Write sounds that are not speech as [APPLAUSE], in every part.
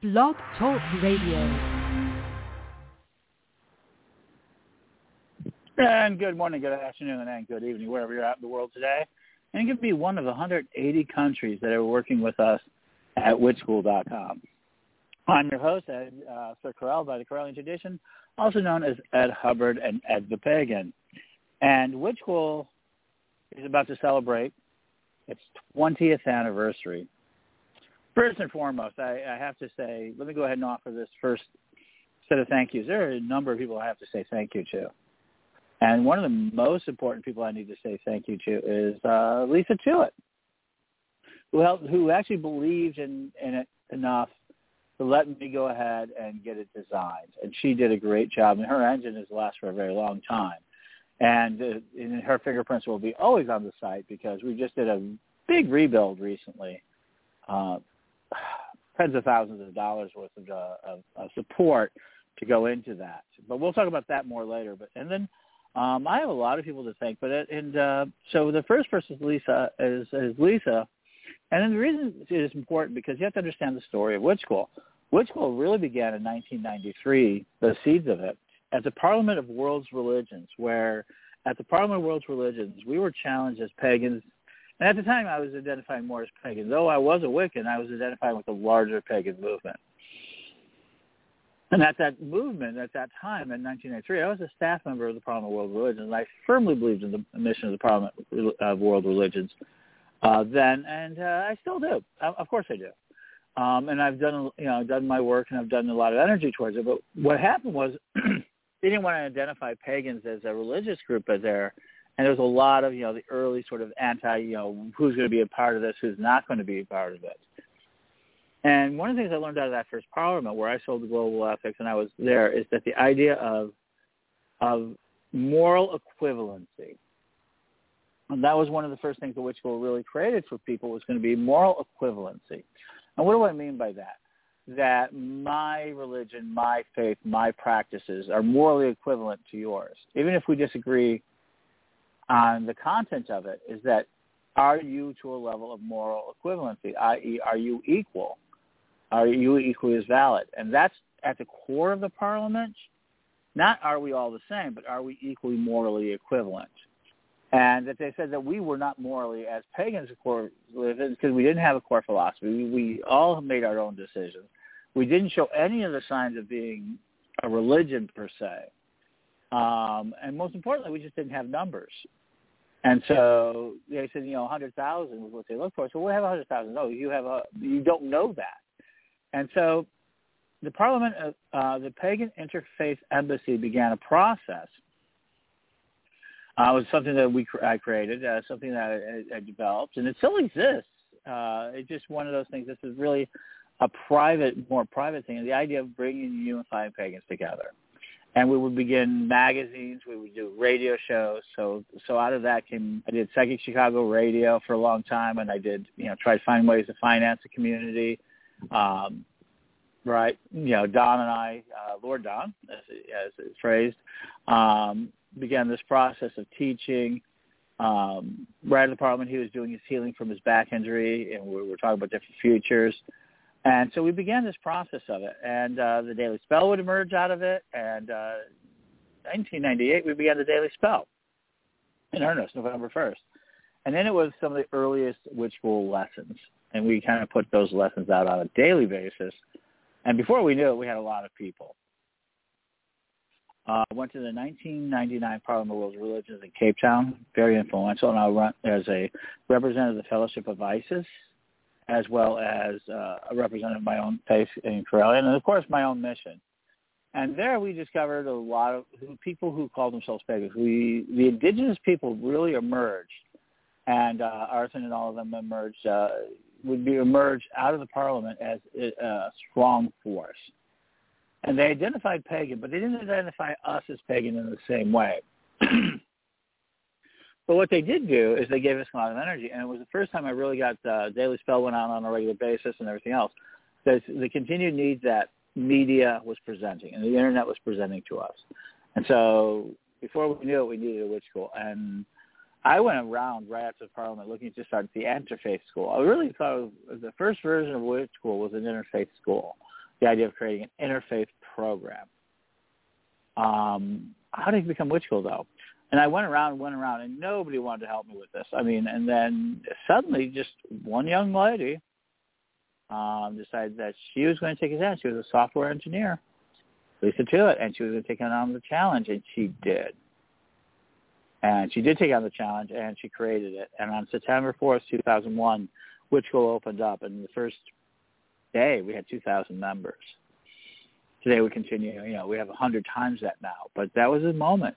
Blog Talk Radio. And good morning, good afternoon, and good evening, wherever you're at in the world today. And could be one of the 180 countries that are working with us at witchschool.com. I'm your host, Ed, uh, Ser Correll by the Correllian Tradition, also known as Ed Hubbard and Ed the Pagan. And Witch School is about to celebrate its 20th anniversary. First and foremost, I, I have to say, let me go ahead and offer this first set of thank yous. There are a number of people I have to say thank you to. And one of the most important people I need to say thank you to is uh, Lisa Tuitt, who helped, who actually believed in, in it enough to let me go ahead and get it designed. And she did a great job. And her engine has lasted for a very long time. And, uh, and her fingerprints will be always on the site because we just did a big rebuild recently. Uh, tens of thousands of dollars worth of, uh, of, of support to go into that. But we'll talk about that more later. But and then um, I have a lot of people to thank. But it, and uh, so the first person is Lisa is, is Lisa, and then the reason it is important because you have to understand the story of Witch School. Witch School really began in 1993. The seeds of it as a Parliament of World's Religions, where at the Parliament of World's Religions we were challenged as pagans and at the time, I was identifying more as pagan. Though I was a Wiccan, I was identifying with the larger pagan movement. And at that movement, at that time in 1993, I was a staff member of the Parliament of World Religions, I firmly believed in the mission of the Parliament of World Religions uh, then, and uh, I still do. Of course, I do. Um, and I've done, you know, done my work, and I've done a lot of energy towards it. But what happened was, they didn't want to identify pagans as a religious group as their and there was a lot of you know the early sort of anti you know who's going to be a part of this, who's not going to be a part of it. And one of the things I learned out of that first parliament, where I sold the global ethics and I was there, is that the idea of of moral equivalency. And that was one of the first things that Witch School really created for people was going to be moral equivalency. And what do I mean by that? That my religion, my faith, my practices are morally equivalent to yours. Even if we disagree on the content of it is that are you to a level of moral equivalency, i.e., are you equal? Are you equally as valid? And that's at the core of the parliament. Not are we all the same, but are we equally morally equivalent? And that they said that we were not morally as pagans because we didn't have a core philosophy. We, we all made our own decisions. We didn't show any of the signs of being a religion per se. Um, and most importantly, we just didn't have numbers. And so they said, you know, 100,000 was what they looked for. So we have 100,000. No, you have a, you don't know that. And so the Parliament, uh, uh, the Pagan Interfaith Embassy began a process. Uh, it was something that we I created, uh, something that I, I developed, and it still exists. Uh, it's just one of those things. This is really a private, more private thing. The idea of bringing unifying pagans together and we would begin magazines. We would do radio shows. So so out of that came I did Psychic Chicago Radio for a long time, and I did you know try to find ways to finance the community. Um, right, you know Don and I, uh, Lord Don, as, as it's phrased, um, began this process of teaching. Um, right at the apartment, he was doing his healing from his back injury, and we were talking about different futures. And so we began this process of it, and uh, the Daily Spell would emerge out of it. And uh, 1998, we began the Daily Spell in earnest, November 1st. And then it was some of the earliest witch school lessons, and we kind of put those lessons out on a daily basis. And before we knew it, we had a lot of people. Uh, went to the 1999 Parliament of World Religions in Cape Town, very influential, and I run as a representative of the Fellowship of Isis as well as uh, a representative of my own faith in Correllian, and of course my own mission. And there we discovered a lot of people who called themselves pagans. We, the indigenous people really emerged, and uh, Arthur and all of them emerged, uh, would be emerged out of the parliament as a strong force. And they identified pagan, but they didn't identify us as pagan in the same way. [CLEARS THROAT] But what they did do is they gave us a lot of energy, and it was the first time I really got uh, Daily Spell went on on a regular basis and everything else. The, the continued need that media was presenting and the internet was presenting to us, and so before we knew it, we needed a witch school. And I went around right after Parliament looking to start the interfaith school. I really thought was, the first version of witch school was an interfaith school. the idea of creating an interfaith program. Um, how did it become Witch School though? And I went around and went around, and nobody wanted to help me with this. I mean, and then suddenly, just one young lady um, decided that she was going to take a chance. She was a software engineer, Lisa Tuitt, and she was going to take on the challenge, and she did. And she did take on the challenge, and she created it. And on September 4th, 2001, Witch School opened up, and the first day we had 2,000 members. Today we continue, you know, we have 100 times that now, but that was a moment.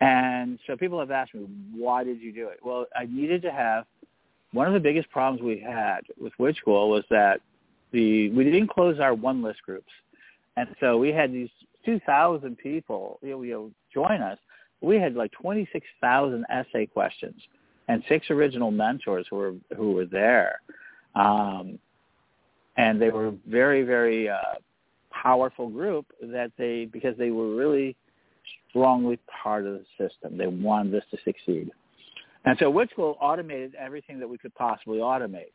And so people have asked me, why did you do it? Well, I needed to have, one of the biggest problems we had with Witch School was that the we didn't close our one list groups. And so we had these 2,000 people you know, you know, join us. We had like 26,000 essay questions and six original mentors who were who were there. Um, and they were very, very uh, powerful group that they because they were really strongly part of the system. They wanted this to succeed. And so Witch School automated everything that we could possibly automate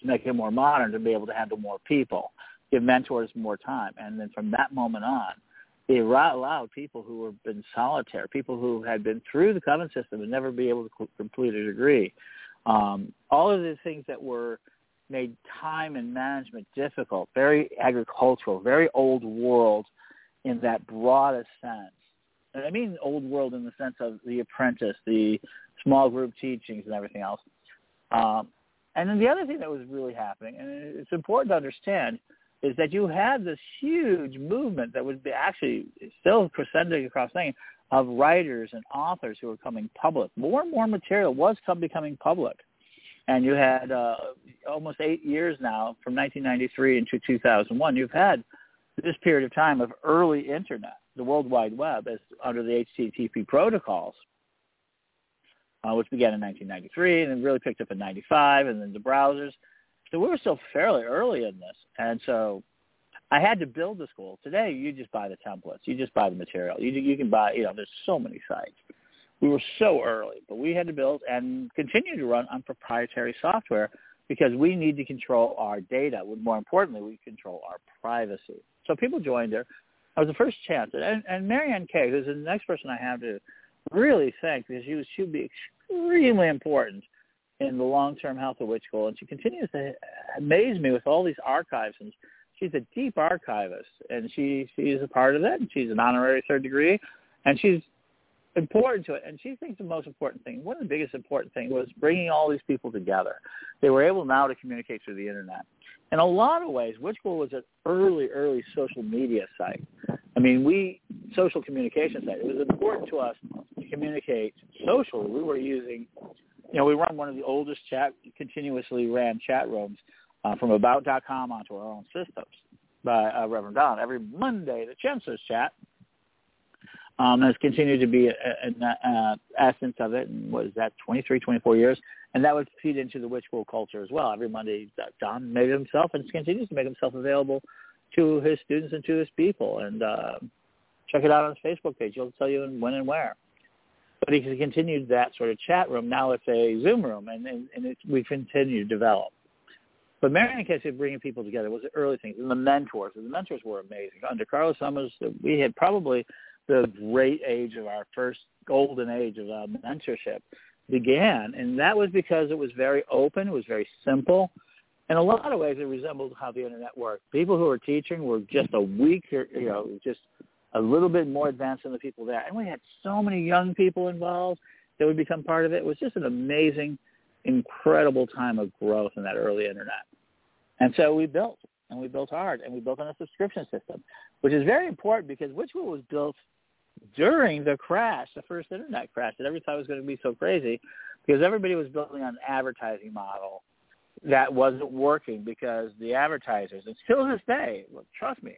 to make it more modern, to be able to handle more people, give mentors more time. And then from that moment on, it allowed people who have been solitary, people who had been through the coven system and never be able to complete a degree, um, all of the things that were – made time and management difficult, very agricultural, very old world in that broadest sense. And I mean old world in the sense of the apprentice, the small group teachings and everything else. Um, and then the other thing that was really happening, and it's important to understand, is that you had this huge movement that was actually still crescenting across things of writers and authors who were coming public. More and more material was becoming public and you had uh, almost eight years now from 1993 into 2001. You've had this period of time of early internet, the World Wide Web, as under the HTTP protocols, uh, which began in 1993 and then really picked up in 95, and then the browsers. So we were still fairly early in this, and so I had to build the school. Today, you just buy the templates, you just buy the material. You you can buy, you know, there's so many sites we were so early, but we had to build and continue to run on proprietary software because we need to control our data. More importantly, we control our privacy. So people joined there. I was the first chance. And, and Marianne Kay, who's the next person I have to really thank because she, was, she would be extremely important in the long-term health of Witch School. And she continues to amaze me with all these archives. And she's a deep archivist. And she, she is a part of it. And she's an honorary third degree. And she's important to it. And she thinks the most important thing, one of the biggest important things was bringing all these people together. They were able now to communicate through the internet. In a lot of ways, Witch was an early, early social media site. I mean, we, social communication site, it was important to us to communicate socially. We were using, you know, we run one of the oldest chat, continuously ran chat rooms uh, from about.com onto our own systems by uh, Reverend Don. Every Monday, the Chancellor's Chat um, has continued to be an uh, essence of it. And was that 23, 24 years? And that would feed into the witch school culture as well. Every Monday, Don made himself and continues to make himself available to his students and to his people. And uh, check it out on his Facebook page. He'll tell you when and where. But he continued that sort of chat room. Now it's a Zoom room, and, and, and we continue to develop. But Marion Casey bringing people together was the early things, and the mentors. And the mentors were amazing. Under Carlos Summers, we had probably the great age of our first golden age of uh, mentorship began, and that was because it was very open, it was very simple. In a lot of ways, it resembled how the internet worked. People who were teaching were just a weaker, you know, just a little bit more advanced than the people there. And we had so many young people involved that would become part of it. It was just an amazing, incredible time of growth in that early internet. And so we built, and we built hard, and we built on a subscription system, which is very important because Witch School was built during the crash, the first internet crash that everybody thought was going to be so crazy because everybody was building on an advertising model that wasn't working because the advertisers, and still to this day, well, trust me,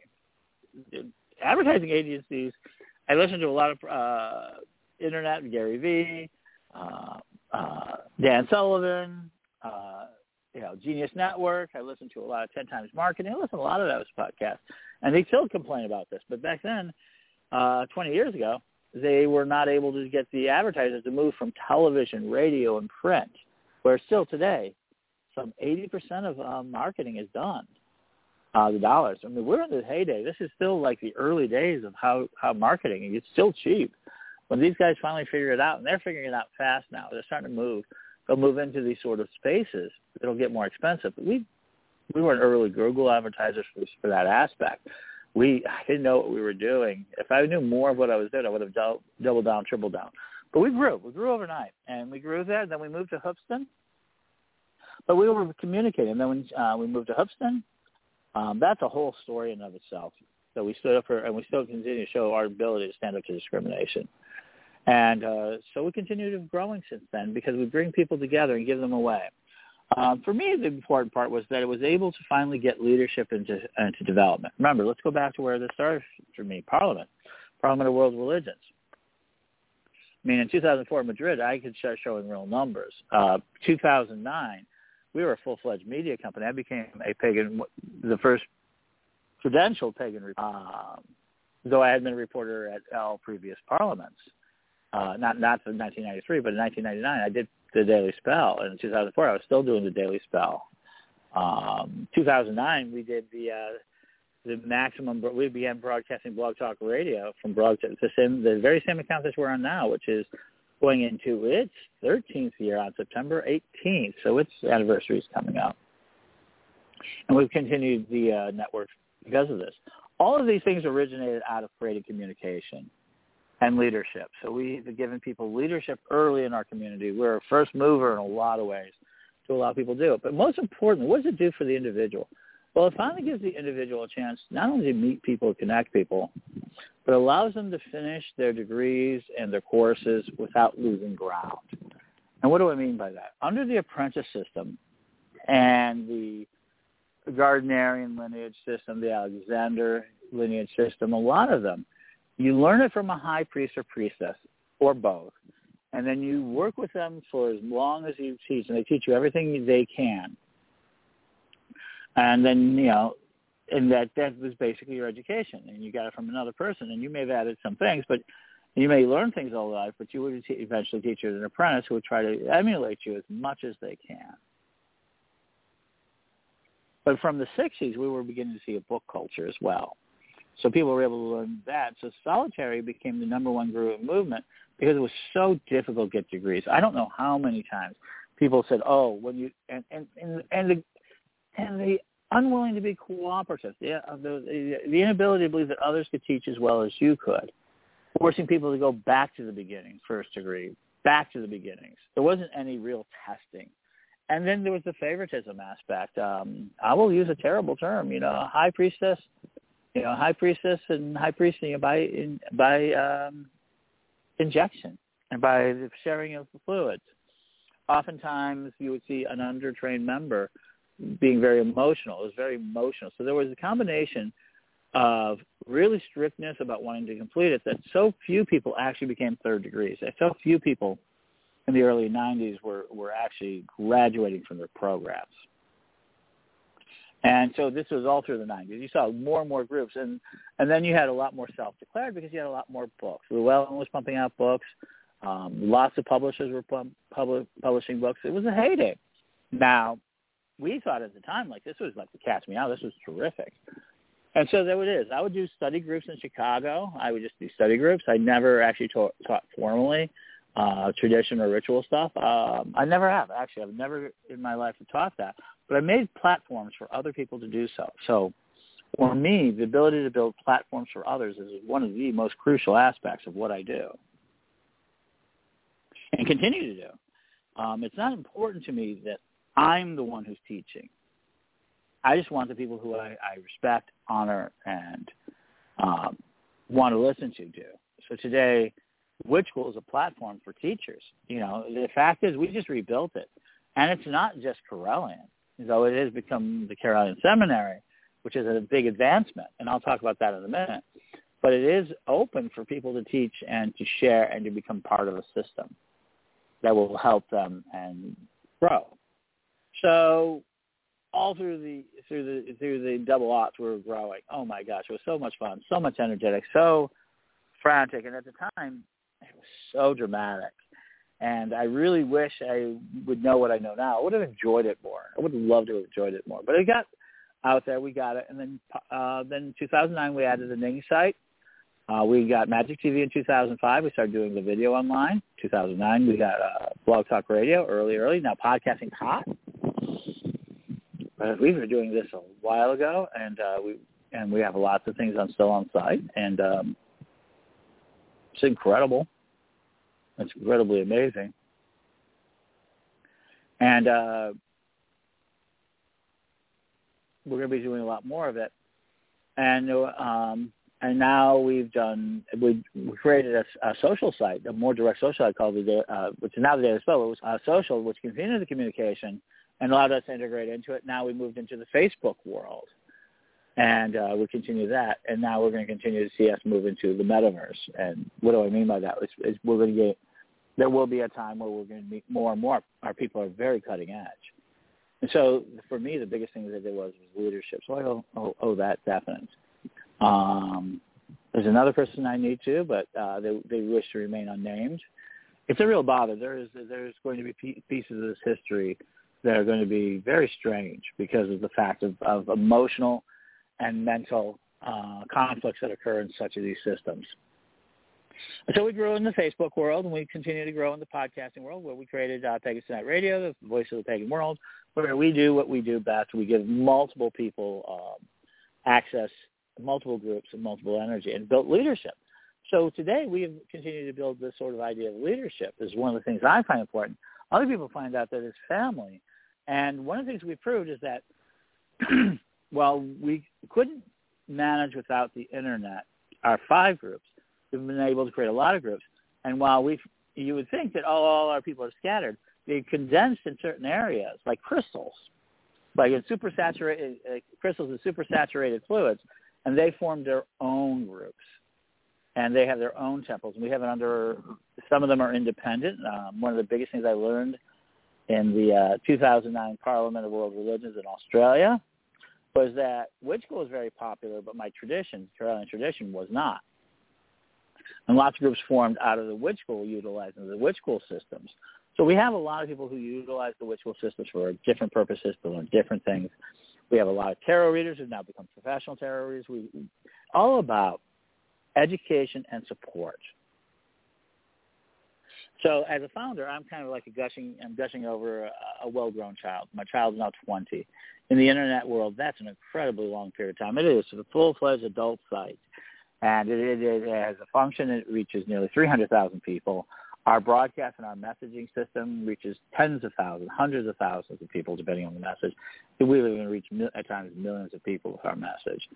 advertising agencies, I listen to a lot of uh, internet, Gary Vee, uh, uh, Dan Sullivan, uh, you know, Genius Network. I listen to a lot of 10 Times Marketing. I listen to a lot of those podcasts. And they still complain about this. But back then, uh, 20 years ago, they were not able to get the advertisers to move from television, radio, and print, where still today, some 80% of uh, marketing is done uh, the dollars. I mean, we're in the heyday. This is still like the early days of how how marketing. It's still cheap. When these guys finally figure it out, and they're figuring it out fast now, they're starting to move. They'll move into these sort of spaces. It'll get more expensive. But we we weren't early Google advertisers for, for that aspect. We I didn't know what we were doing. If I knew more of what I was doing, I would have double, doubled down, triple down. But we grew. We grew overnight, and we grew there. And then we moved to Hoopeston. But we were communicating. And then when uh, we moved to Hoopeston, um, that's a whole story in of itself. So we stood up for, and we still continue to show our ability to stand up to discrimination. And uh, so we continue to growing since then because we bring people together and give them away. Um, for me, the important part was that it was able to finally get leadership into, into development. Remember, let's go back to where this started for me, Parliament, Parliament of World Religions. I mean, in 2004 Madrid, I could start showing real numbers. Uh, 2009, we were a full-fledged media company. I became a pagan, the first credentialed pagan, um, though I had been a reporter at all previous parliaments. Uh, not not in 1993, but in 1999, I did the Daily Spell. In 2004, I was still doing the Daily Spell. Um, 2009, we did the uh, the maximum. We began broadcasting Blog Talk Radio from Blog the same the very same account that we're on now, which is going into its 13th year on September 18th. So its anniversary is coming up. And we've continued the uh, network because of this. All of these things originated out of creative communication and leadership. So we have given people leadership early in our community. We're a first mover in a lot of ways to allow people to do it. But most importantly, what does it do for the individual? Well, it finally gives the individual a chance not only to meet people, connect people, but allows them to finish their degrees and their courses without losing ground. And what do I mean by that? Under the apprentice system and the Gardnerian lineage system, the Alexandrian lineage system, a lot of them, you learn it from a high priest or priestess or both. And then you work with them for as long as you teach, and they teach you everything they can. And then, you know, and that that was basically your education, and you got it from another person, and you may have added some things, but you may learn things all the life, but you would eventually teach it an apprentice who would try to emulate you as much as they can. But from the 60s, we were beginning to see a book culture as well. So people were able to learn that. So solitary became the number one group movement because it was so difficult to get degrees. I don't know how many times people said, "Oh, when you and and and, and the and the unwilling to be cooperative, the, the the inability to believe that others could teach as well as you could, forcing people to go back to the beginning, first degree, back to the beginnings. There wasn't any real testing. And then there was the favoritism aspect. Um, I will use a terrible term, you know, high priestess, you know, high priestess and high priest you know, by in, by um, injection and by the sharing of the fluids. Oftentimes, you would see an undertrained member being very emotional. It was very emotional. So there was a combination of really strictness about wanting to complete it that so few people actually became third degrees. So few people in the early 90s were, were actually graduating from their programs. And so this was all through the 90s. You saw more and more groups, and and then you had a lot more self-declared because you had a lot more books. Llewellyn was pumping out books. Um, lots of publishers were pub- public, publishing books. It was a heyday. Now, we thought at the time like this was like the catch me meow. This was terrific. And so there it is. I would do study groups in Chicago. I would just do study groups. I never actually taught, taught formally uh, tradition or ritual stuff. Um, I never have actually. I've never in my life taught that, but I made platforms for other people to do so. So for me, the ability to build platforms for others is one of the most crucial aspects of what I do and continue to do. Um, it's not important to me that I'm the one who's teaching. I just want the people who I, I respect, honor, and um, want to listen to do. So today, Witch School is a platform for teachers. You know, the fact is we just rebuilt it. And it's not just Correllian, though it has become the Correllian Seminary, which is a big advancement. And I'll talk about that in a minute. But it is open for people to teach and to share and to become part of a system that will help them and grow. So all through the through the through the double aughts we were growing. Oh my gosh, it was so much fun, so much energetic, so frantic, and at the time it was so dramatic. And I really wish I would know what I know now. I would have enjoyed it more. I would loved to have enjoyed it more. But it got out there. We got it, and then uh, then in 2009 we added the Ning site. Uh, we got Magic TV in 2005. We started doing the video online. 2009 we got uh, Blog Talk Radio early, early. Now podcasting's hot. We were doing this a while ago, and uh, we and we have lots of things on still on site, and um, it's incredible. It's incredibly amazing. And uh, we're going to be doing a lot more of it. And um, and now we've done we, we created a, a, social site, a more direct social site called the uh, which is now the Daily Spell. Was uh, social, which continued the communication and allowed us to integrate into it. Now we moved into the Facebook world, and uh, we continue that. And now we're going to continue to see us move into the metaverse. And what do I mean by that? It's, it's, we're going to get there will be a time where we're going to meet more and more. Our people are very cutting edge. And so for me, the biggest thing that I did was, was leadership. So I owe, owe, owe that definite. Um, there's another person I need to, but uh, they, they wish to remain unnamed. It's a real bother. There is there's going to be pieces of this history that are going to be very strange because of the fact of, of emotional and mental uh, conflicts that occur in such of these systems. So we grew in the Facebook world, and we continue to grow in the podcasting world, where we created uh, Pagans Tonight Radio, the voice of the pagan world, where we do what we do best. We give multiple people um, access, multiple groups, and multiple energy, and built leadership. So today we have continued to build this sort of idea of leadership. Is one of the things I find important. Other people find out that it's family, and one of the things we proved is that [CLEARS THROAT] while we couldn't manage without the internet, our five groups, we've been able to create a lot of groups. And while we, you would think that oh, all our people are scattered, they condensed in certain areas, like crystals, like in supersaturated uh, crystals in supersaturated fluids, and they formed their own groups, and they have their own temples. And we have it under. Some of them are independent. Um, one of the biggest things I learned in the uh, 2009 Parliament of World Religions in Australia was that witch school was very popular, but my tradition, Correllian tradition, was not. And lots of groups formed out of the witch school utilizing the witch school systems. So we have a lot of people who utilize the witch school systems for different purposes to learn different things. We have a lot of tarot readers who've now become professional tarot readers. We all about education and support. So as a founder, I'm kind of like a gushing. I'm gushing over a, well-grown child. My child's now 20. In the internet world, that's an incredibly long period of time. It is a full-fledged adult site and it, it, it has a function. It reaches nearly 300,000 people. Our broadcast and our messaging system reaches tens of thousands, hundreds of thousands of people, depending on the message. We even reach at times millions of people with our message,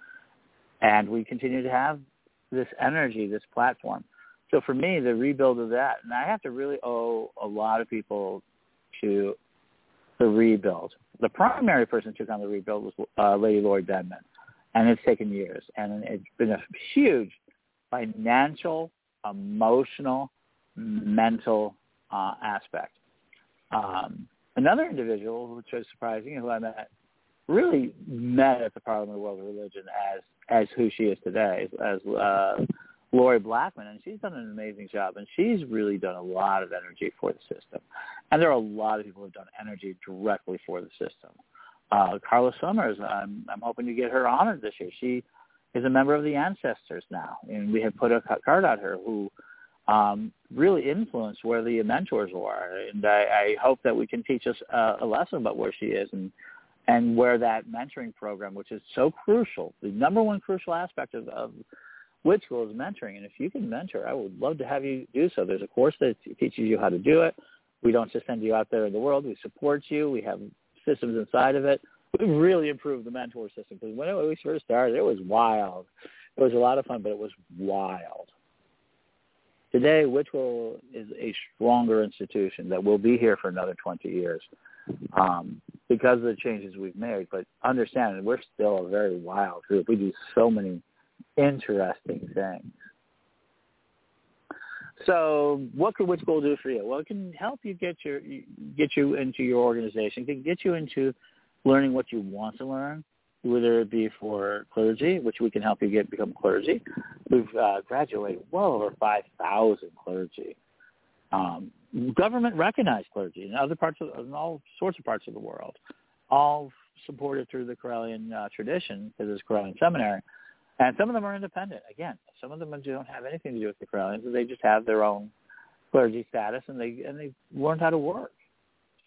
and we continue to have this energy, this platform. So for me, the rebuild of that, and I have to really owe a lot of people to the rebuild. The primary person who took on the rebuild was uh, Lady Lori Denman and it's taken years, and it's been a huge financial, emotional, mental uh, aspect. Um, another individual, which was surprising, who I met, really met at the Parliament of World Religion as as who she is today, as uh, Lori Blackman, and she's done an amazing job, and she's really done a lot of energy for the system. And there are a lot of people who have done energy directly for the system uh, Carla Summers. I'm, I'm hoping to get her honored this year. She is a member of the Ancestors now, and we have put a card on her who um, really influenced where the mentors were. And I, I hope that we can teach us uh, a lesson about where she is and and where that mentoring program, which is so crucial, the number one crucial aspect of, of Witch School is mentoring. And if you can mentor, I would love to have you do so. There's a course that teaches you how to do it. We don't just send you out there in the world. We support you. We have systems inside of it. We've really improved the mentor system because when we first started, it was wild. It was a lot of fun, but it was wild. Today, Witch School is a stronger institution that will be here for another 20 years um, because of the changes we've made. But understand, we're still a very wild group. We do so many interesting things. So, what could Witch School do for you? Well, it can help you get your get you into your organization. It can get you into learning what you want to learn, whether it be for clergy, which we can help you get become clergy. We've uh, graduated well over five thousand clergy. Um, government recognized clergy in other parts of in all sorts of parts of the world, all supported through the Correllian uh, tradition because it's Correllian seminary, and some of them are independent. Again, some of them don't have anything to do with the Correllians. They just have their own clergy status, and they and they learned how to work.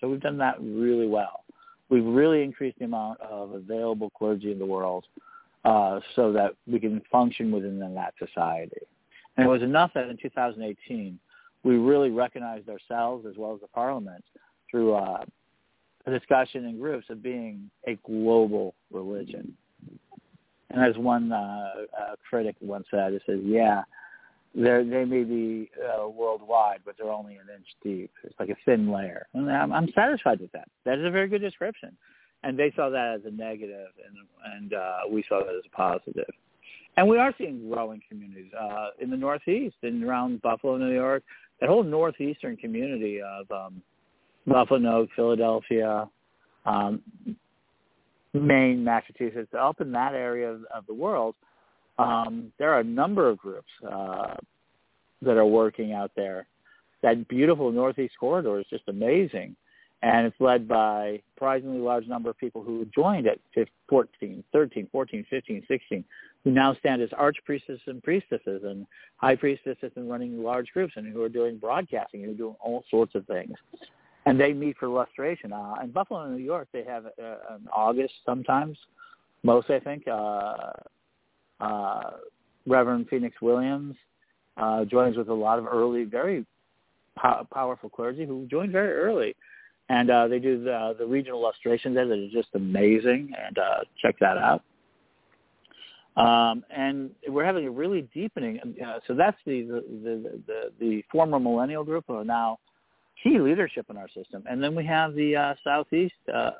So we've done that really well. We've really increased the amount of available clergy in the world uh, so that we can function within that society. And it was enough that in 2018 we really recognized ourselves as well as the parliament through uh, a discussion in groups of being a global religion. And as one uh, uh, critic once said, it says, yeah, they they may be uh, worldwide, but they're only an inch deep. It's like a thin layer. And I'm, I'm satisfied with that. That is a very good description. And they saw that as a negative, and and uh, we saw that as a positive. And we are seeing growing communities uh, in the Northeast and around Buffalo, New York. That whole northeastern community of um, Buffalo, Philadelphia, um, Maine, Massachusetts, up in that area of, of the world, um, there are a number of groups uh, that are working out there. That beautiful Northeast corridor is just amazing. And it's led by a surprisingly large number of people who joined at 14, 13, 14, 15, 16, who now stand as archpriestesses and priestesses and high priestesses and running large groups and who are doing broadcasting and who are doing all sorts of things. And they meet for lustration. Uh, in Buffalo, New York, they have uh, in August sometimes, most I think, uh, uh, Reverend Phoenix Williams uh, joins with a lot of early, very po- powerful clergy who joined very early. And uh, they do the, the regional lustrations there that are just amazing. And uh, check that out. Um, and we're having a really deepening. Uh, so that's the the, the the the former millennial group who are now key leadership in our system. And then we have the uh, southeast uh,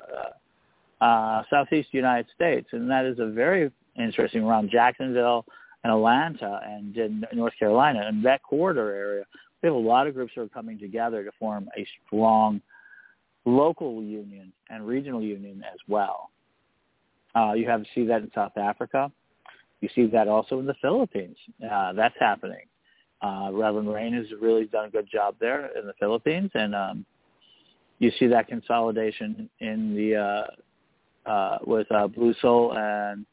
uh, southeast United States, and that is a very interesting around Jacksonville and Atlanta and North Carolina and that corridor area. We have a lot of groups that are coming together to form a strong local union and regional union as well. Uh, you have to see that in South Africa. You see that also in the Philippines. Uh, that's happening. Uh, Reverend Rain has really done a good job there in the Philippines, and um, you see that consolidation in the uh, uh, with uh, Blue Soul and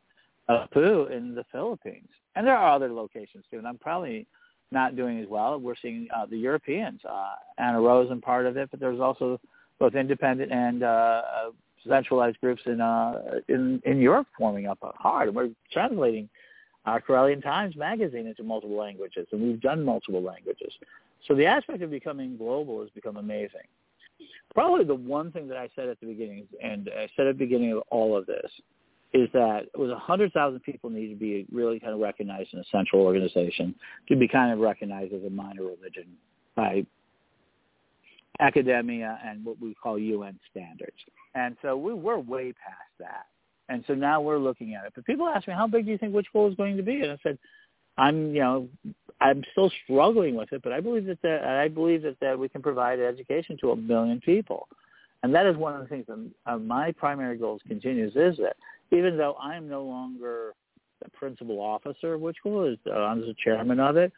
Apu in the Philippines, and there are other locations too. And I'm probably not doing as well. We're seeing uh, the Europeans, uh, Anna Rose, and part of it, but there's also both independent and uh, uh centralized groups in uh, in in Europe forming up hard. And we're translating our Correllian Times magazine into multiple languages, and we've done multiple languages. So the aspect of becoming global has become amazing. Probably the one thing that I said at the beginning, and I said at the beginning of all of this, is that it was 100,000 people need to be really kind of recognized in a central organization to be kind of recognized as a minor religion by academia and what we call UN standards. And so we, we're way past that. And so now we're looking at it. But people ask me, how big do you think Witch School is going to be? And I said, I'm, you know, I'm still struggling with it, but I believe that, that I believe that, that we can provide education to a million people. And that is one of the things that uh, my primary goals continues is that even though I'm no longer the principal officer of Witch School, is, uh, I'm the chairman of it.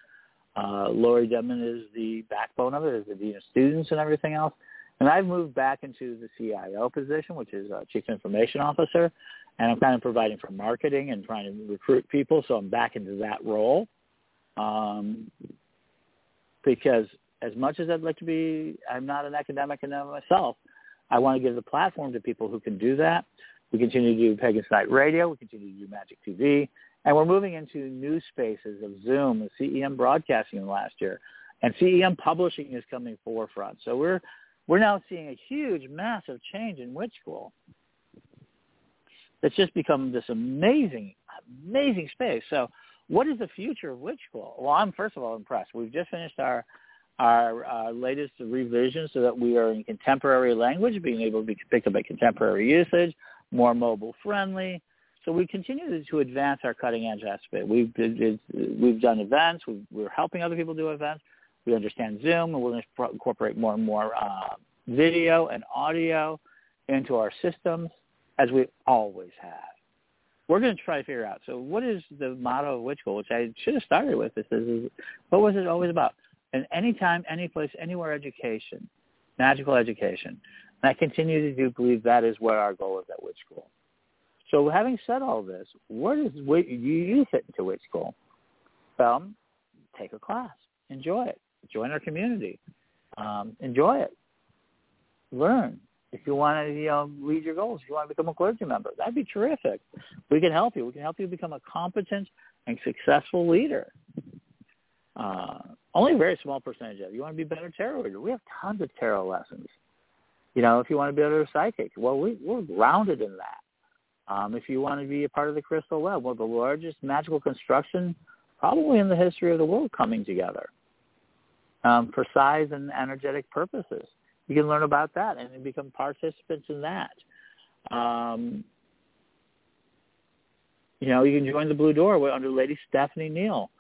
Uh, Lori Denman is the backbone of it, is the dean of students and everything else. And I've moved back into the CIO position, which is uh, Chief Information Officer, and I'm kind of providing for marketing and trying to recruit people. So I'm back into that role um, because as much as I'd like to be, I'm not an academic in myself. I want to give the platform to people who can do that. We continue to do Pagans Tonight Radio. We continue to do Magic TV. And we're moving into new spaces of Zoom and CEM broadcasting last year. And CEM publishing is coming forefront. So we're we're now seeing a huge, massive change in Witch School. It's just become this amazing, amazing space. So what is the future of Witch School? Well, I'm first of all impressed. We've just finished our our uh, latest revision so that we are in contemporary language, being able to be picked up by contemporary usage, more mobile friendly. So we continue to advance our cutting edge aspect. We've we've done events. we are helping other people do events. We understand Zoom, and we're going to incorporate more and more uh, video and audio into our systems, as we always have. We're going to try to figure out. So, what is the motto of Witch School, which I should have started with? This is what was it always about? And anytime, any place, anywhere education, magical education. And I continue to do believe that is what our goal is at Witch School. So having said all this, what is do you fit into Witch School? Well, take a class, enjoy it, join our community, um, enjoy it, learn. If you want to, you know, read your goals, if you want to become a clergy member, that'd be terrific. We can help you. We can help you become a competent and successful leader. Uh, only a very small percentage of you want to be a better tarot reader. We have tons of tarot lessons. You know, if you want to be a better psychic, well, we, we're grounded in that. Um, if you want to be a part of the Crystal Web, well, the largest magical construction probably in the history of the world coming together um, for size and energetic purposes. You can learn about that and become participants in that. Um, you know, you can join the Blue Door under Lady Stephanie Neal.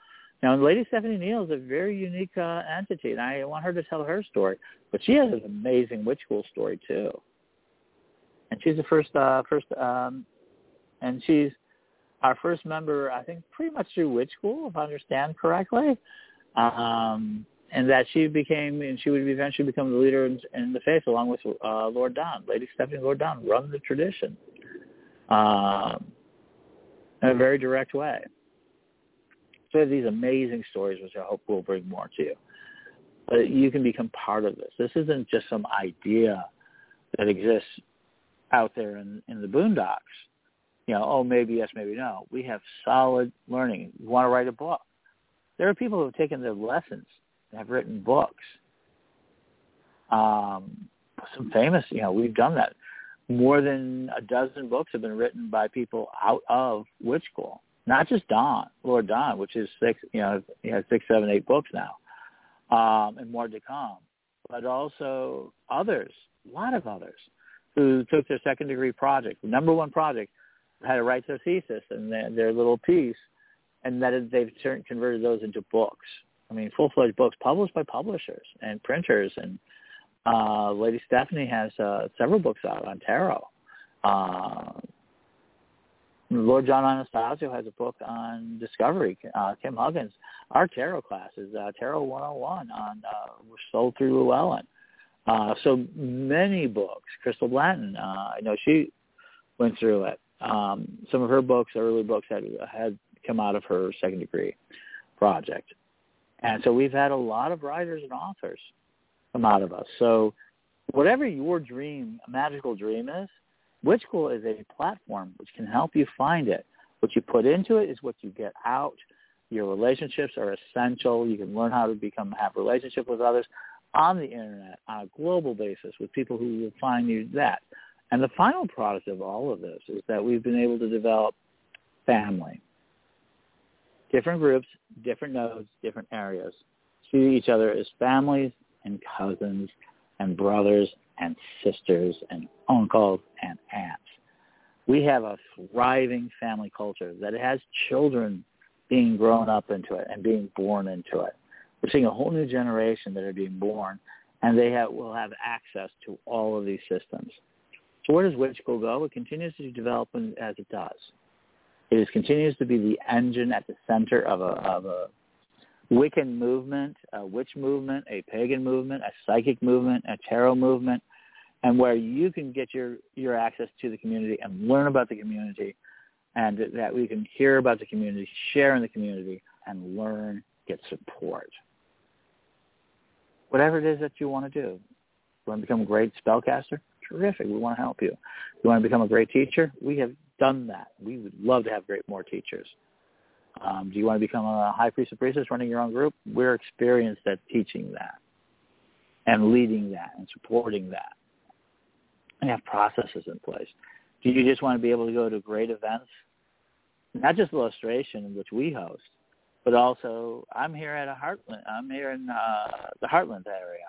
Now, Lady Stephanie Neal is a very unique uh, entity, and I want her to tell her story. But she has an amazing witch school story too, and she's the first, uh, first, um, and she's our first member, I think, pretty much through witch school, if I understand correctly. Um, and that she became, and she would eventually become the leader in, in the faith, along with uh, Lord Don, Lady Stephanie Lord Don, run the tradition um, in a very direct way. So these amazing stories, which I hope will bring more to you. But you can become part of this. This isn't just some idea that exists out there in, in the boondocks. You know, oh, maybe yes, maybe no. We have solid learning. You want to write a book. There are people who have taken their lessons have written books. Um, some famous, you know, we've done that. More than a dozen books have been written by people out of witch school not just Don, Lord Don, which is six, you know, he has six, seven, eight books now, um, and more to come, but also others, a lot of others, who took their second degree project, number one project, had to write their thesis and their, their little piece, and that they've turned, converted those into books. I mean, full-fledged books published by publishers and printers, and uh, Lady Stephanie has uh, several books out on tarot. Uh, Lord John Anastasio has a book on discovery. Uh, Kim Huggens, our tarot class is uh, Tarot 101 on uh, sold through Llewellyn. Uh, so many books. Crystal Blanton, uh, I know she went through it. Um, some of her books, early books, had had come out of her second degree project, and so we've had a lot of writers and authors come out of us. So whatever your dream, magical dream is, Witch School is a platform which can help you find it. What you put into it is what you get out. Your relationships are essential. You can learn how to become have relationship with others on the internet on a global basis with people who will find you that. And the final product of all of this is that we've been able to develop family. Different groups, different nodes, different areas. See each other as families and cousins and brothers and sisters and uncles and aunts. We have a thriving family culture that has children being grown up into it and being born into it. We're seeing a whole new generation that are being born, and they have, will have access to all of these systems. So where does Witch School go? It continues to develop as it does. It is, continues to be the engine at the center of a, of a Wiccan movement, a witch movement, a pagan movement, a psychic movement, a tarot movement, and where you can get your, your access to the community and learn about the community and that we can hear about the community, share in the community, and learn, get support. Whatever it is that you want to do. You want to become a great spellcaster? Terrific. We want to help you. You want to become a great teacher? We have done that. We would love to have great more teachers. Um, do you want to become a high priest or priestess running your own group? We're experienced at teaching that and leading that and supporting that and have processes in place. Do you just want to be able to go to great events? Not just lustration, which we host, but also I'm here at a Heartland. I'm here in uh, the Heartland area,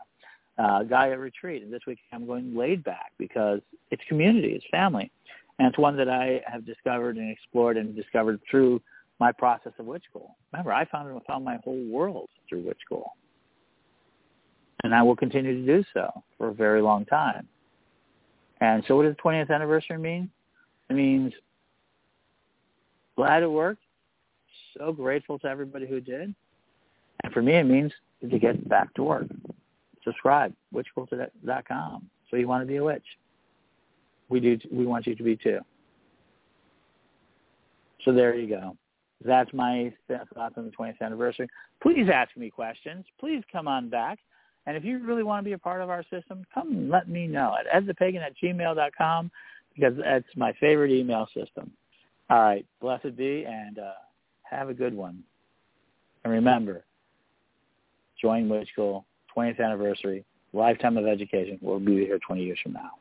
uh, Gaea Retreat, and this week I'm going laid back because it's community, it's family, and it's one that I have discovered and explored and discovered through my process of witch school. Remember, I found found my whole world through witch school, and I will continue to do so for a very long time. And so, what does the 20th anniversary mean? It means glad it worked. So grateful to everybody who did. And for me, it means to get back to work. Subscribe, witchschool.com. So you want to be a witch. We do. We want you to be too. So there you go. That's my thoughts on the 20th anniversary. Please ask me questions. Please come on back. And if you really want to be a part of our system, come and let me know at edthepagan at gmail.com because that's my favorite email system. All right. Blessed be and uh, have a good one. And remember, join Witch School, 20th anniversary, lifetime of education. We'll be here 20 years from now.